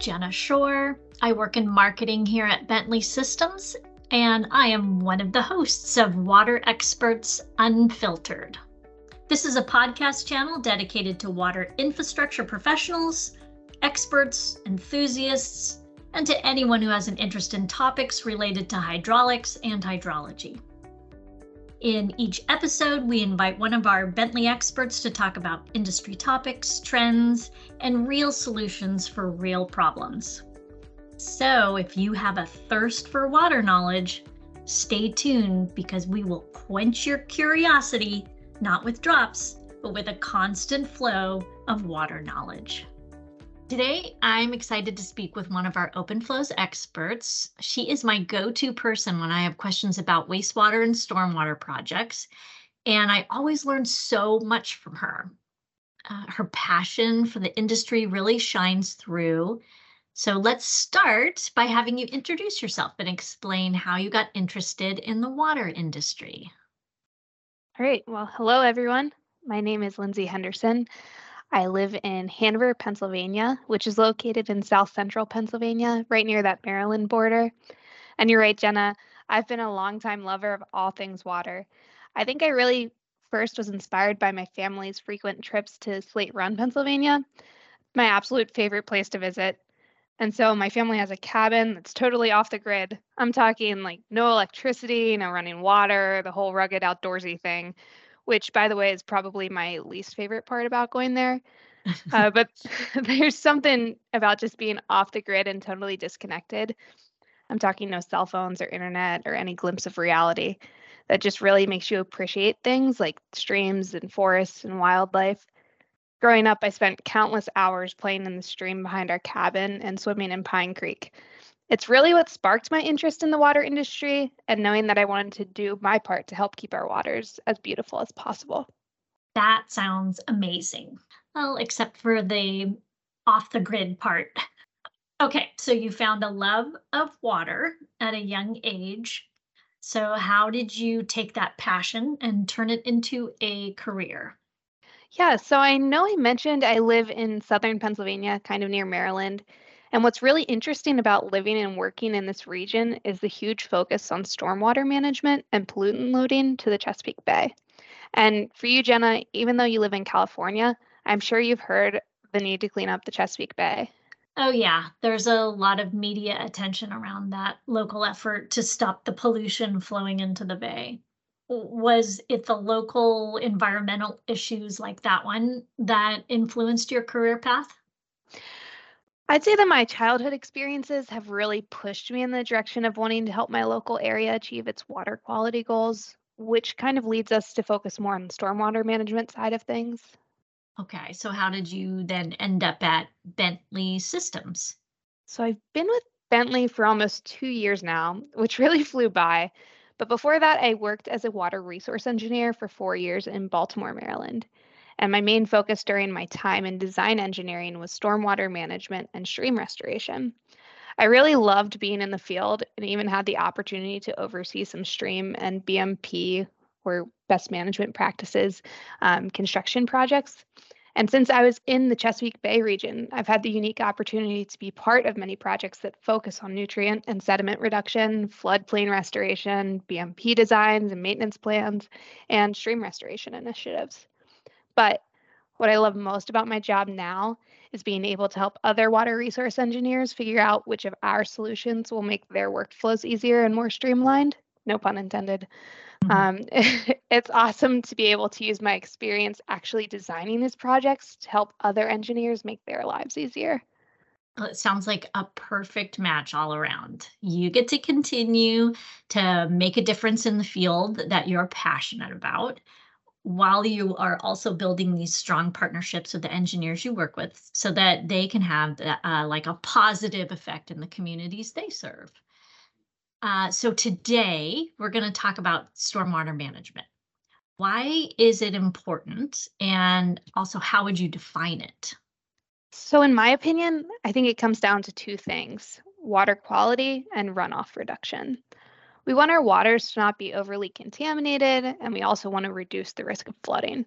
Jenna Shore. I work in marketing here at Bentley Systems, and I am one of the hosts of Water Experts Unfiltered. This is a podcast channel dedicated to water infrastructure professionals, experts, enthusiasts, and to anyone who has an interest in topics related to hydraulics and hydrology. In each episode, we invite one of our Bentley experts to talk about industry topics, trends, and real solutions for real problems. So, if you have a thirst for water knowledge, stay tuned because we will quench your curiosity, not with drops, but with a constant flow of water knowledge. Today, I'm excited to speak with one of our OpenFlows experts. She is my go to person when I have questions about wastewater and stormwater projects, and I always learn so much from her. Uh, her passion for the industry really shines through. So let's start by having you introduce yourself and explain how you got interested in the water industry. All right. Well, hello, everyone. My name is Lindsay Henderson. I live in Hanover, Pennsylvania, which is located in south central Pennsylvania, right near that Maryland border. And you're right, Jenna, I've been a longtime lover of all things water. I think I really first was inspired by my family's frequent trips to Slate Run, Pennsylvania, my absolute favorite place to visit. And so my family has a cabin that's totally off the grid. I'm talking like no electricity, no running water, the whole rugged outdoorsy thing, which by the way is probably my least favorite part about going there. Uh, but there's something about just being off the grid and totally disconnected. I'm talking no cell phones or internet or any glimpse of reality that just really makes you appreciate things like streams and forests and wildlife. Growing up, I spent countless hours playing in the stream behind our cabin and swimming in Pine Creek. It's really what sparked my interest in the water industry and knowing that I wanted to do my part to help keep our waters as beautiful as possible. That sounds amazing. Well, except for the off the grid part. Okay, so you found a love of water at a young age. So, how did you take that passion and turn it into a career? Yeah, so I know I mentioned I live in southern Pennsylvania, kind of near Maryland. And what's really interesting about living and working in this region is the huge focus on stormwater management and pollutant loading to the Chesapeake Bay. And for you, Jenna, even though you live in California, I'm sure you've heard the need to clean up the Chesapeake Bay. Oh, yeah, there's a lot of media attention around that local effort to stop the pollution flowing into the bay. Was it the local environmental issues like that one that influenced your career path? I'd say that my childhood experiences have really pushed me in the direction of wanting to help my local area achieve its water quality goals, which kind of leads us to focus more on the stormwater management side of things. Okay, so how did you then end up at Bentley Systems? So I've been with Bentley for almost two years now, which really flew by. But before that, I worked as a water resource engineer for four years in Baltimore, Maryland. And my main focus during my time in design engineering was stormwater management and stream restoration. I really loved being in the field and even had the opportunity to oversee some stream and BMP or best management practices um, construction projects. And since I was in the Chesapeake Bay region, I've had the unique opportunity to be part of many projects that focus on nutrient and sediment reduction, floodplain restoration, BMP designs and maintenance plans, and stream restoration initiatives. But what I love most about my job now is being able to help other water resource engineers figure out which of our solutions will make their workflows easier and more streamlined. No pun intended. Mm-hmm. Um, it's awesome to be able to use my experience actually designing these projects to help other engineers make their lives easier. Well, it sounds like a perfect match all around. You get to continue to make a difference in the field that you're passionate about while you are also building these strong partnerships with the engineers you work with so that they can have uh, like a positive effect in the communities they serve. Uh, so today we're going to talk about stormwater management. Why is it important? And also, how would you define it? So, in my opinion, I think it comes down to two things water quality and runoff reduction. We want our waters to not be overly contaminated, and we also want to reduce the risk of flooding.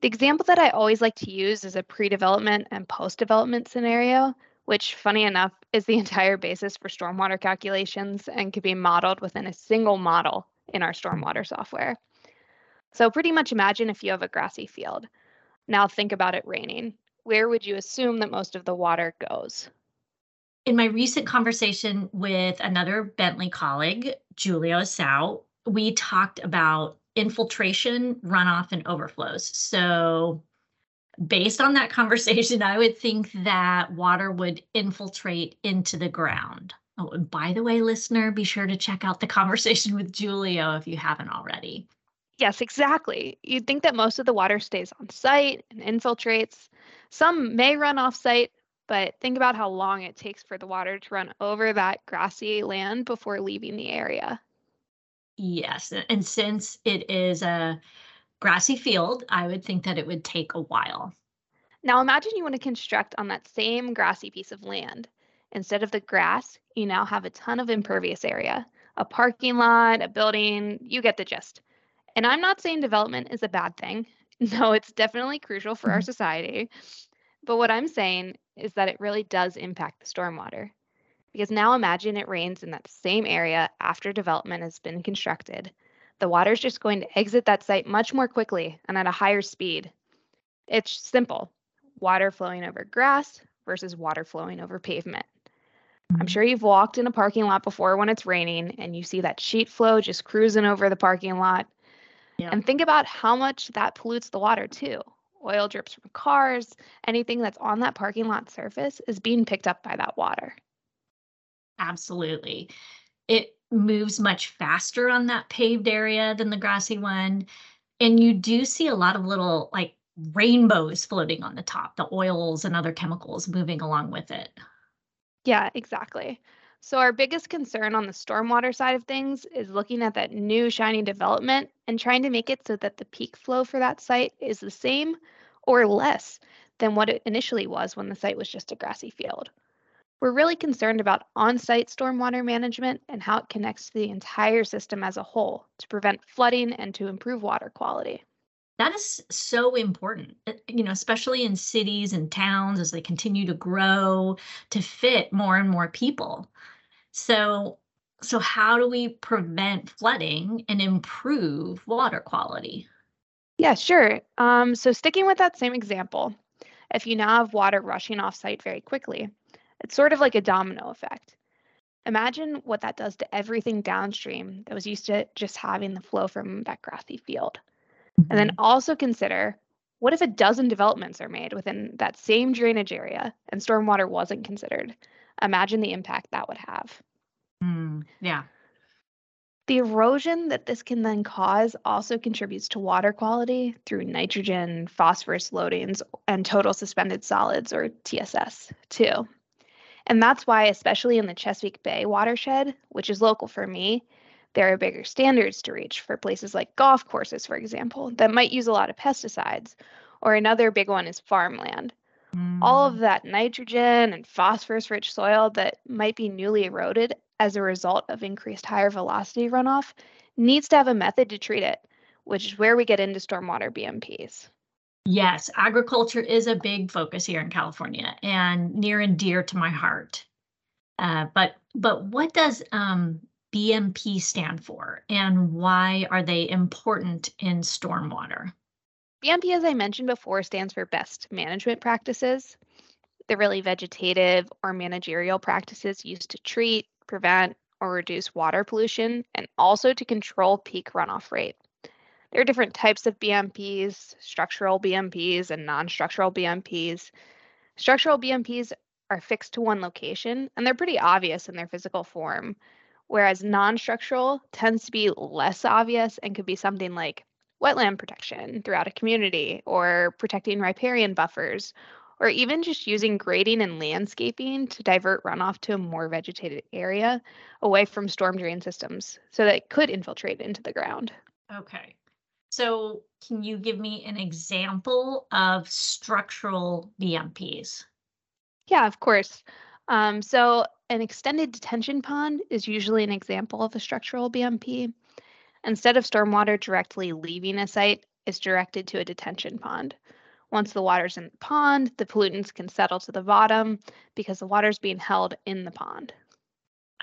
The example that I always like to use is a pre development and post development scenario which, funny enough, is the entire basis for stormwater calculations and can be modeled within a single model in our stormwater software. So, pretty much imagine if you have a grassy field. Now, think about it raining. Where would you assume that most of the water goes? In my recent conversation with another Bentley colleague, Julio Sau, we talked about infiltration, runoff, and overflows. So, based on that conversation, I would think that water would infiltrate into the ground. Oh, and by the way, listener, be sure to check out the conversation with Julio if you haven't already. Yes, exactly. You'd think that most of the water stays on site and infiltrates. Some may run off site, but think about how long it takes for the water to run over that grassy land before leaving the area. Yes, and since it is a grassy field, I would think that it would take a while. Now imagine you want to construct on that same grassy piece of land. Instead of the grass, you now have a ton of impervious area, a parking lot, a building, you get the gist. And I'm not saying development is a bad thing. No, it's definitely crucial for our mm-hmm. society. But what I'm saying is that it really does impact the stormwater. Because now imagine it rains in that same area after development has been constructed the water is just going to exit that site much more quickly and at a higher speed. It's simple water flowing over grass versus water flowing over pavement. I'm mm-hmm. sure you've walked in a parking lot before when it's raining and you see that sheet flow just cruising over the parking lot. Yeah. And think about how much that pollutes the water too. Oil drips from cars, anything that's on that parking lot surface is being picked up by that water. Absolutely. It moves much faster on that paved area than the grassy one. And you do see a lot of little like rainbows floating on the top, the oils and other chemicals moving along with it. Yeah, exactly. So, our biggest concern on the stormwater side of things is looking at that new shiny development and trying to make it so that the peak flow for that site is the same or less than what it initially was when the site was just a grassy field. We're really concerned about on site stormwater management and how it connects to the entire system as a whole to prevent flooding and to improve water quality. That is so important, uh, you know, especially in cities and towns as they continue to grow to fit more and more people. So, so how do we prevent flooding and improve water quality? Yeah, sure. Um, so, sticking with that same example, if you now have water rushing off site very quickly, it's sort of like a domino effect. Imagine what that does to everything downstream that was used to just having the flow from that grassy field. Mm-hmm. And then mm-hmm. also consider what if a dozen developments are made within that same drainage area and stormwater wasn't considered? Imagine the impact that would have. Mm, yeah. The erosion that this can then cause also contributes to water quality through nitrogen, phosphorus loadings, and total suspended solids, or TSS, too. And that's why, especially in the Chesapeake Bay watershed, which is local for me, there are bigger standards to reach for places like golf courses, for example, that might use a lot of pesticides. Or another big one is farmland. Mm. All of mm. that nitrogen and phosphorus rich soil that might be newly eroded as a result of increased higher velocity runoff needs to have a method to treat it, which is where we get into stormwater BMPs. Yes, agriculture is a big focus here in California and near and dear to my heart. Uh, but but what does um, BMP stand for, and why are they important in stormwater? BMP, as I mentioned before, stands for Best Management Practices. They're really vegetative or managerial practices used to treat, prevent, or reduce water pollution, and also to control peak runoff rate. There are different types of BMPs, structural BMPs and non-structural BMPs. Structural BMPs are fixed to one location and they're pretty obvious in their physical form, whereas non-structural tends to be less obvious and could be something like wetland protection throughout a community or protecting riparian buffers or even just using grading and landscaping to divert runoff to a more vegetated area away from storm drain systems so that it could infiltrate into the ground. Okay. So can you give me an example of structural BMPs? Yeah, of course. Um, so an extended detention pond is usually an example of a structural BMP. Instead of stormwater directly leaving a site, it's directed to a detention pond, Once the water's in the pond, the pollutants can settle to the bottom because the water's being held in the pond.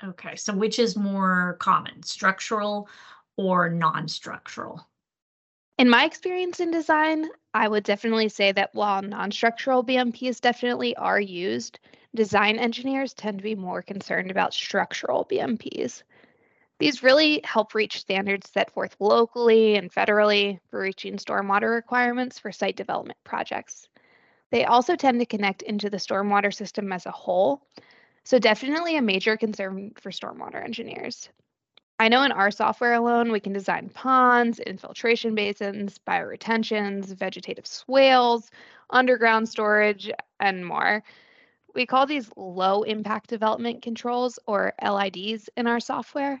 Okay, so which is more common, structural or non-structural? In my experience in design, I would definitely say that while non structural BMPs definitely are used, design engineers tend to be more concerned about structural BMPs. These really help reach standards set forth locally and federally for reaching stormwater requirements for site development projects. They also tend to connect into the stormwater system as a whole, so definitely a major concern for stormwater engineers. I know in our software alone, we can design ponds, infiltration basins, bioretentions, vegetative swales, underground storage, and more. We call these low impact development controls or LIDs in our software.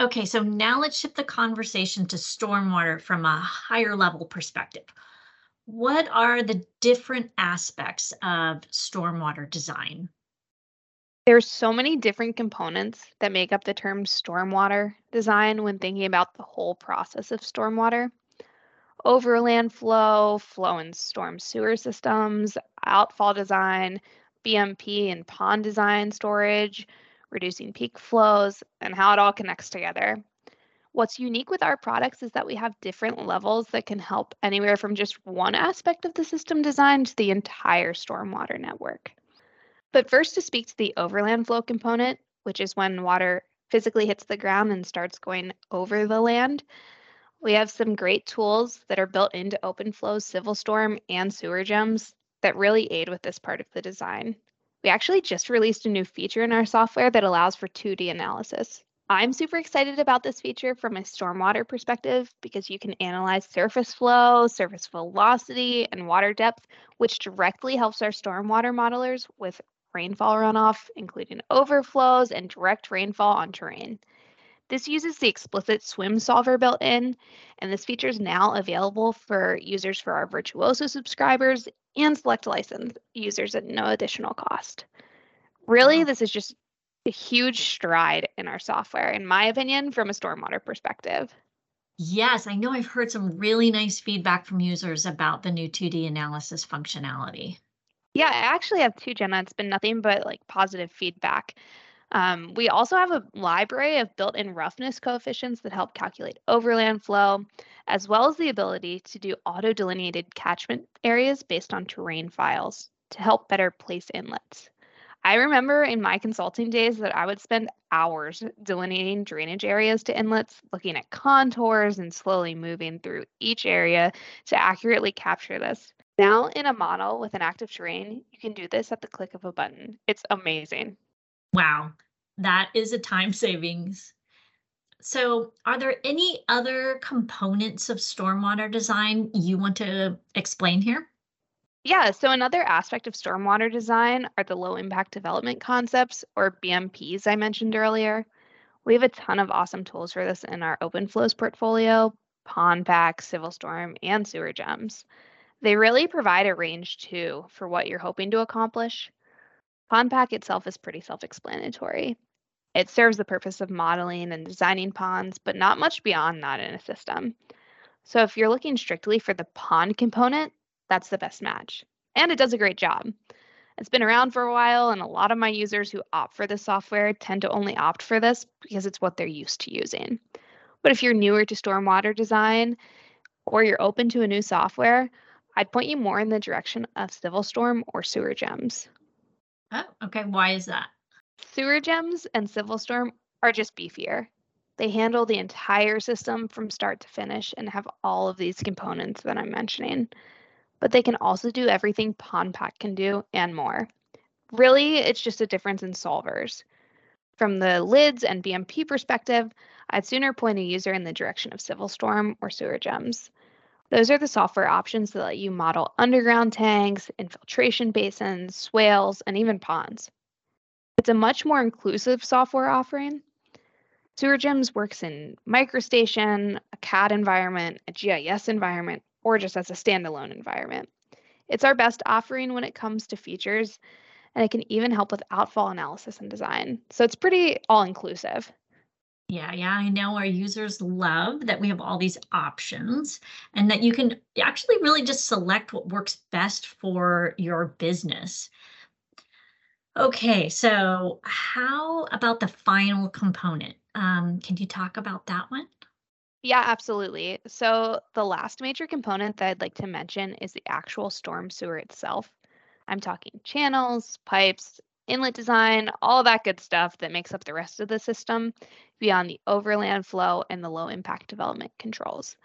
Okay, so now let's shift the conversation to stormwater from a higher level perspective. What are the different aspects of stormwater design? There's so many different components that make up the term stormwater design when thinking about the whole process of stormwater. Overland flow, flow and storm sewer systems, outfall design, BMP and pond design storage, reducing peak flows, and how it all connects together. What's unique with our products is that we have different levels that can help anywhere from just one aspect of the system design to the entire stormwater network. But first, to speak to the overland flow component, which is when water physically hits the ground and starts going over the land, we have some great tools that are built into OpenFlow, Civil Storm, and Sewer Gems that really aid with this part of the design. We actually just released a new feature in our software that allows for 2D analysis. I'm super excited about this feature from a stormwater perspective because you can analyze surface flow, surface velocity, and water depth, which directly helps our stormwater modelers with rainfall runoff, including overflows and direct rainfall on terrain. This uses the explicit SWMM solver built in, and this feature is now available for users for our Virtuoso subscribers and select license users at no additional cost. Really, this is just a huge stride in our software, in my opinion, from a stormwater perspective. Yes, I know I've heard some really nice feedback from users about the new 2D analysis functionality. Yeah, I actually have two, Jenna. It's been nothing but like positive feedback. Um, we also have a library of built in roughness coefficients that help calculate overland flow, as well as the ability to do auto delineated catchment areas based on terrain files to help better place inlets. I remember in my consulting days that I would spend hours delineating drainage areas to inlets, looking at contours and slowly moving through each area to accurately capture this. Now, in a model with an active terrain, you can do this at the click of a button. It's amazing. Wow, that is a time savings. So, are there any other components of stormwater design you want to explain here? Yeah, so another aspect of stormwater design are the low impact development concepts or BMPs I mentioned earlier. We have a ton of awesome tools for this in our OpenFlows portfolio, PondPack, Civil Storm, and Sewer Gems. They really provide a range too for what you're hoping to accomplish. PondPack itself is pretty self explanatory. It serves the purpose of modeling and designing ponds, but not much beyond that in a system. So if you're looking strictly for the pond component, that's the best match. And it does a great job. It's been around for a while, and a lot of my users who opt for this software tend to only opt for this because it's what they're used to using. But if you're newer to stormwater design or you're open to a new software, I'd point you more in the direction of Civil Storm or Sewer Gems. Oh, okay. Why is that? Sewer Gems and Civil Storm are just beefier. They handle the entire system from start to finish and have all of these components that I'm mentioning. But they can also do everything PondPack can do and more. Really, it's just a difference in solvers. From the lids and BMP perspective, I'd sooner point a user in the direction of Civil Storm or Sewer Gems. Those are the software options that let you model underground tanks, infiltration basins, swales, and even ponds. It's a much more inclusive software offering. Sewer Gems works in MicroStation, a CAD environment, a GIS environment, or just as a standalone environment. It's our best offering when it comes to features, and it can even help with outfall analysis and design. So it's pretty all inclusive. Yeah, yeah, I know our users love that we have all these options and that you can actually really just select what works best for your business. Okay, so how about the final component? Um, can you talk about that one? Yeah, absolutely. So, the last major component that I'd like to mention is the actual storm sewer itself. I'm talking channels, pipes, inlet design, all that good stuff that makes up the rest of the system beyond the overland flow and the low impact development controls.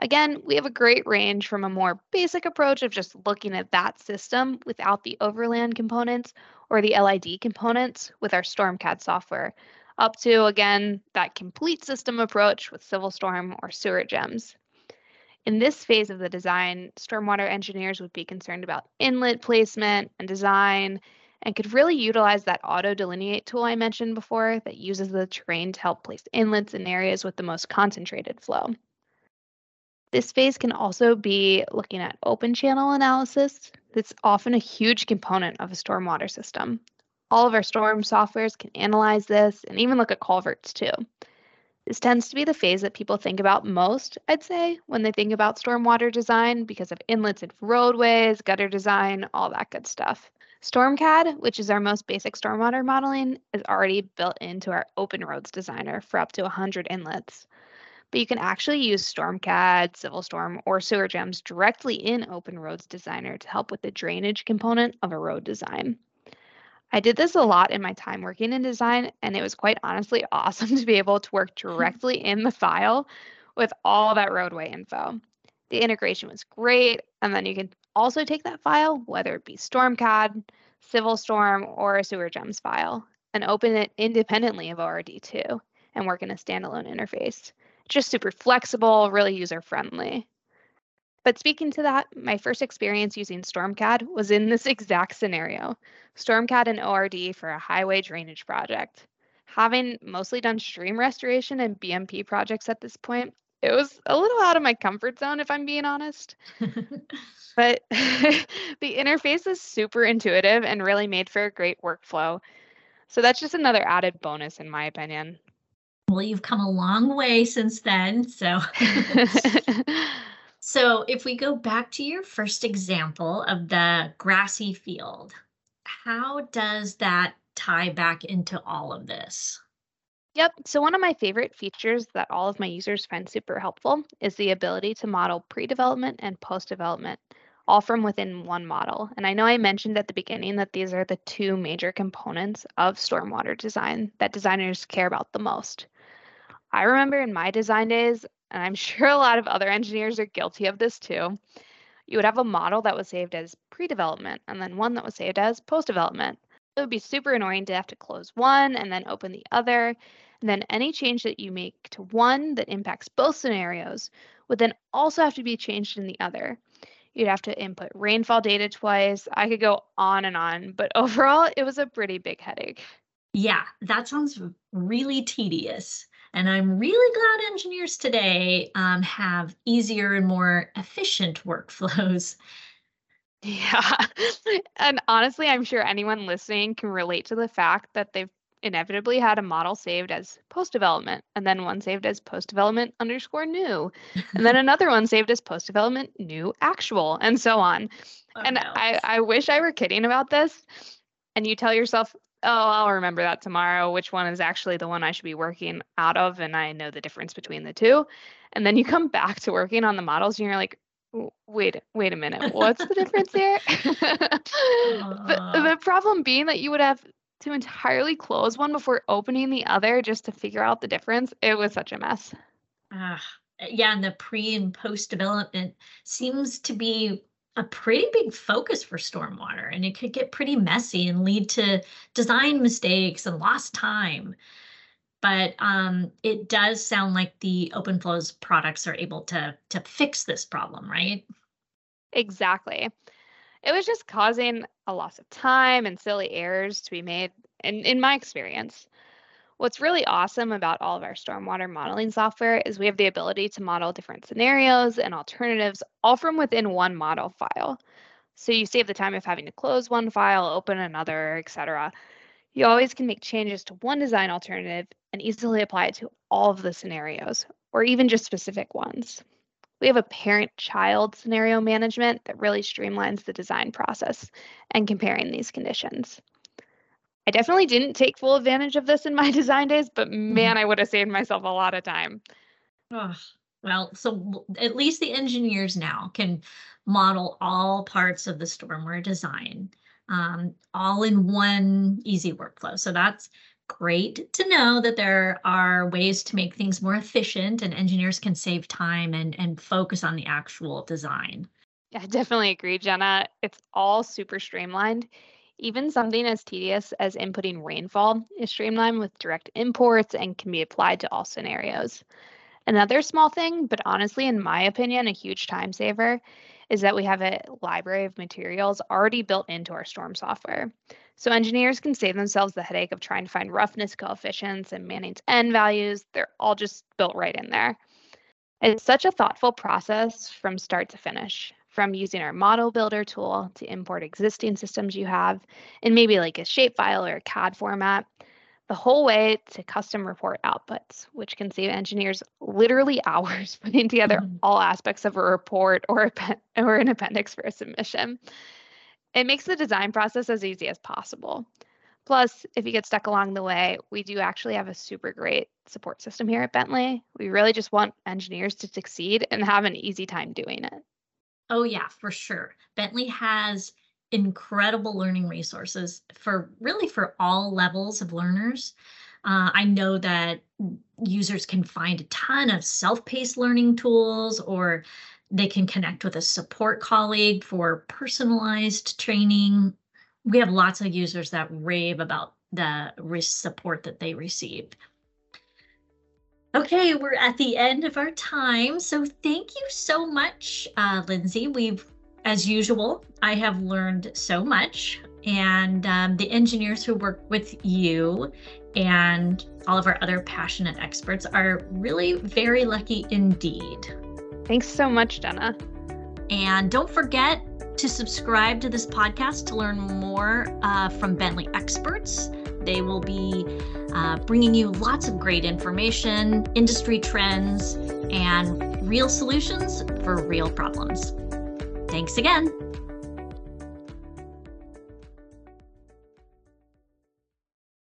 Again, we have a great range from a more basic approach of just looking at that system without the overland components or the LID components with our StormCAD software, up to, again, that complete system approach with Civil Storm or Sewer Gems. In this phase of the design, stormwater engineers would be concerned about inlet placement and design and could really utilize that auto delineate tool I mentioned before that uses the terrain to help place inlets in areas with the most concentrated flow. This phase can also be looking at open channel analysis. That's often a huge component of a stormwater system. All of our storm softwares can analyze this and even look at culverts too. This tends to be the phase that people think about most, I'd say, when they think about stormwater design because of inlets and roadways, gutter design, all that good stuff. StormCAD, which is our most basic stormwater modeling, is already built into our Open Roads Designer for up to 100 inlets. But you can actually use StormCAD, Civil Storm, or Sewer Gems directly in Open Roads Designer to help with the drainage component of a road design. I did this a lot in my time working in design, and it was quite honestly awesome to be able to work directly in the file with all that roadway info. The integration was great, and then you can also take that file, whether it be StormCAD, Civil Storm, or a Sewer Gems file, and open it independently of ORD2 and work in a standalone interface. Just super flexible, really user friendly. But speaking to that, my first experience using StormCAD was in this exact scenario StormCAD and ORD for a highway drainage project. Having mostly done stream restoration and BMP projects at this point, it was a little out of my comfort zone, if I'm being honest. but the interface is super intuitive and really made for a great workflow. So that's just another added bonus, in my opinion. Well, you've come a long way since then. So. So if we go back to your first example of the grassy field, how does that tie back into all of this? Yep. So, one of my favorite features that all of my users find super helpful is the ability to model pre development and post development, all from within one model. And I know I mentioned at the beginning that these are the two major components of stormwater design that designers care about the most. I remember in my design days, and I'm sure a lot of other engineers are guilty of this too. You would have a model that was saved as pre development and then one that was saved as post development. It would be super annoying to have to close one and then open the other. And then any change that you make to one that impacts both scenarios would then also have to be changed in the other. You'd have to input rainfall data twice. I could go on and on, but overall, it was a pretty big headache. Yeah, that sounds really tedious. And I'm really glad engineers today um, have easier and more efficient workflows. Yeah. and honestly, I'm sure anyone listening can relate to the fact that they've inevitably had a model saved as post development and then one saved as post development underscore new and then another one saved as post development new actual and so on. Oh, and no. I, I wish I were kidding about this. And you tell yourself, oh, I'll remember that tomorrow, which one is actually the one I should be working out of, and I know the difference between the two. And then you come back to working on the models and you're like, wait, wait a minute, what's the difference here? the, the problem being that you would have to entirely close one before opening the other just to figure out the difference. It was such a mess. Uh, yeah, and the pre and post development seems to be a pretty big focus for stormwater and it could get pretty messy and lead to design mistakes and lost time. But um, it does sound like the OpenFlows products are able to to fix this problem, right? Exactly. It was just causing a loss of time and silly errors to be made, in, in my experience. What's really awesome about all of our stormwater modeling software is we have the ability to model different scenarios and alternatives all from within one model file. So you save the time of having to close one file, open another, etc. You always can make changes to one design alternative and easily apply it to all of the scenarios, or even just specific ones. We have a parent child scenario management that really streamlines the design process and comparing these conditions. I definitely didn't take full advantage of this in my design days, but Mm-hmm. man, I would have saved myself a lot of time. Oh, well, so at least the engineers now can model all parts of the stormwater design, um, all in one easy workflow. So that's great to know that there are ways to make things more efficient and engineers can save time and, and focus on the actual design. I definitely agree, Jenna. It's all super streamlined. Even something as tedious as inputting rainfall is streamlined with direct imports and can be applied to all scenarios. Another small thing, but honestly, in my opinion, a huge time saver, is that we have a library of materials already built into our storm software. So engineers can save themselves the headache of trying to find roughness coefficients and Manning's N values. They're all just built right in there. It's such a thoughtful process from start to finish, from using our model builder tool to import existing systems you have in maybe like a shapefile or a CAD format, the whole way to custom report outputs, which can save engineers literally hours putting together Mhm. all aspects of a report or a or an appendix for a submission. It makes the design process as easy as possible. Plus, if you get stuck along the way, we do actually have a super great support system here at Bentley. We really just want engineers to succeed and have an easy time doing it. Oh, yeah, for sure. Bentley has incredible learning resources for really for all levels of learners. Uh, I know that users can find a ton of self-paced learning tools or they can connect with a support colleague for personalized training. We have lots of users that rave about the re- support that they received. Okay, we're at the end of our time. So thank you so much, uh, Lindsay. We've, as usual, I have learned so much. And um, the engineers who work with you and all of our other passionate experts are really very lucky indeed. Thanks so much, Jenna. And don't forget to subscribe to this podcast to learn more uh, from Bentley experts. They will be uh, bringing you lots of great information, industry trends, and real solutions for real problems. Thanks again.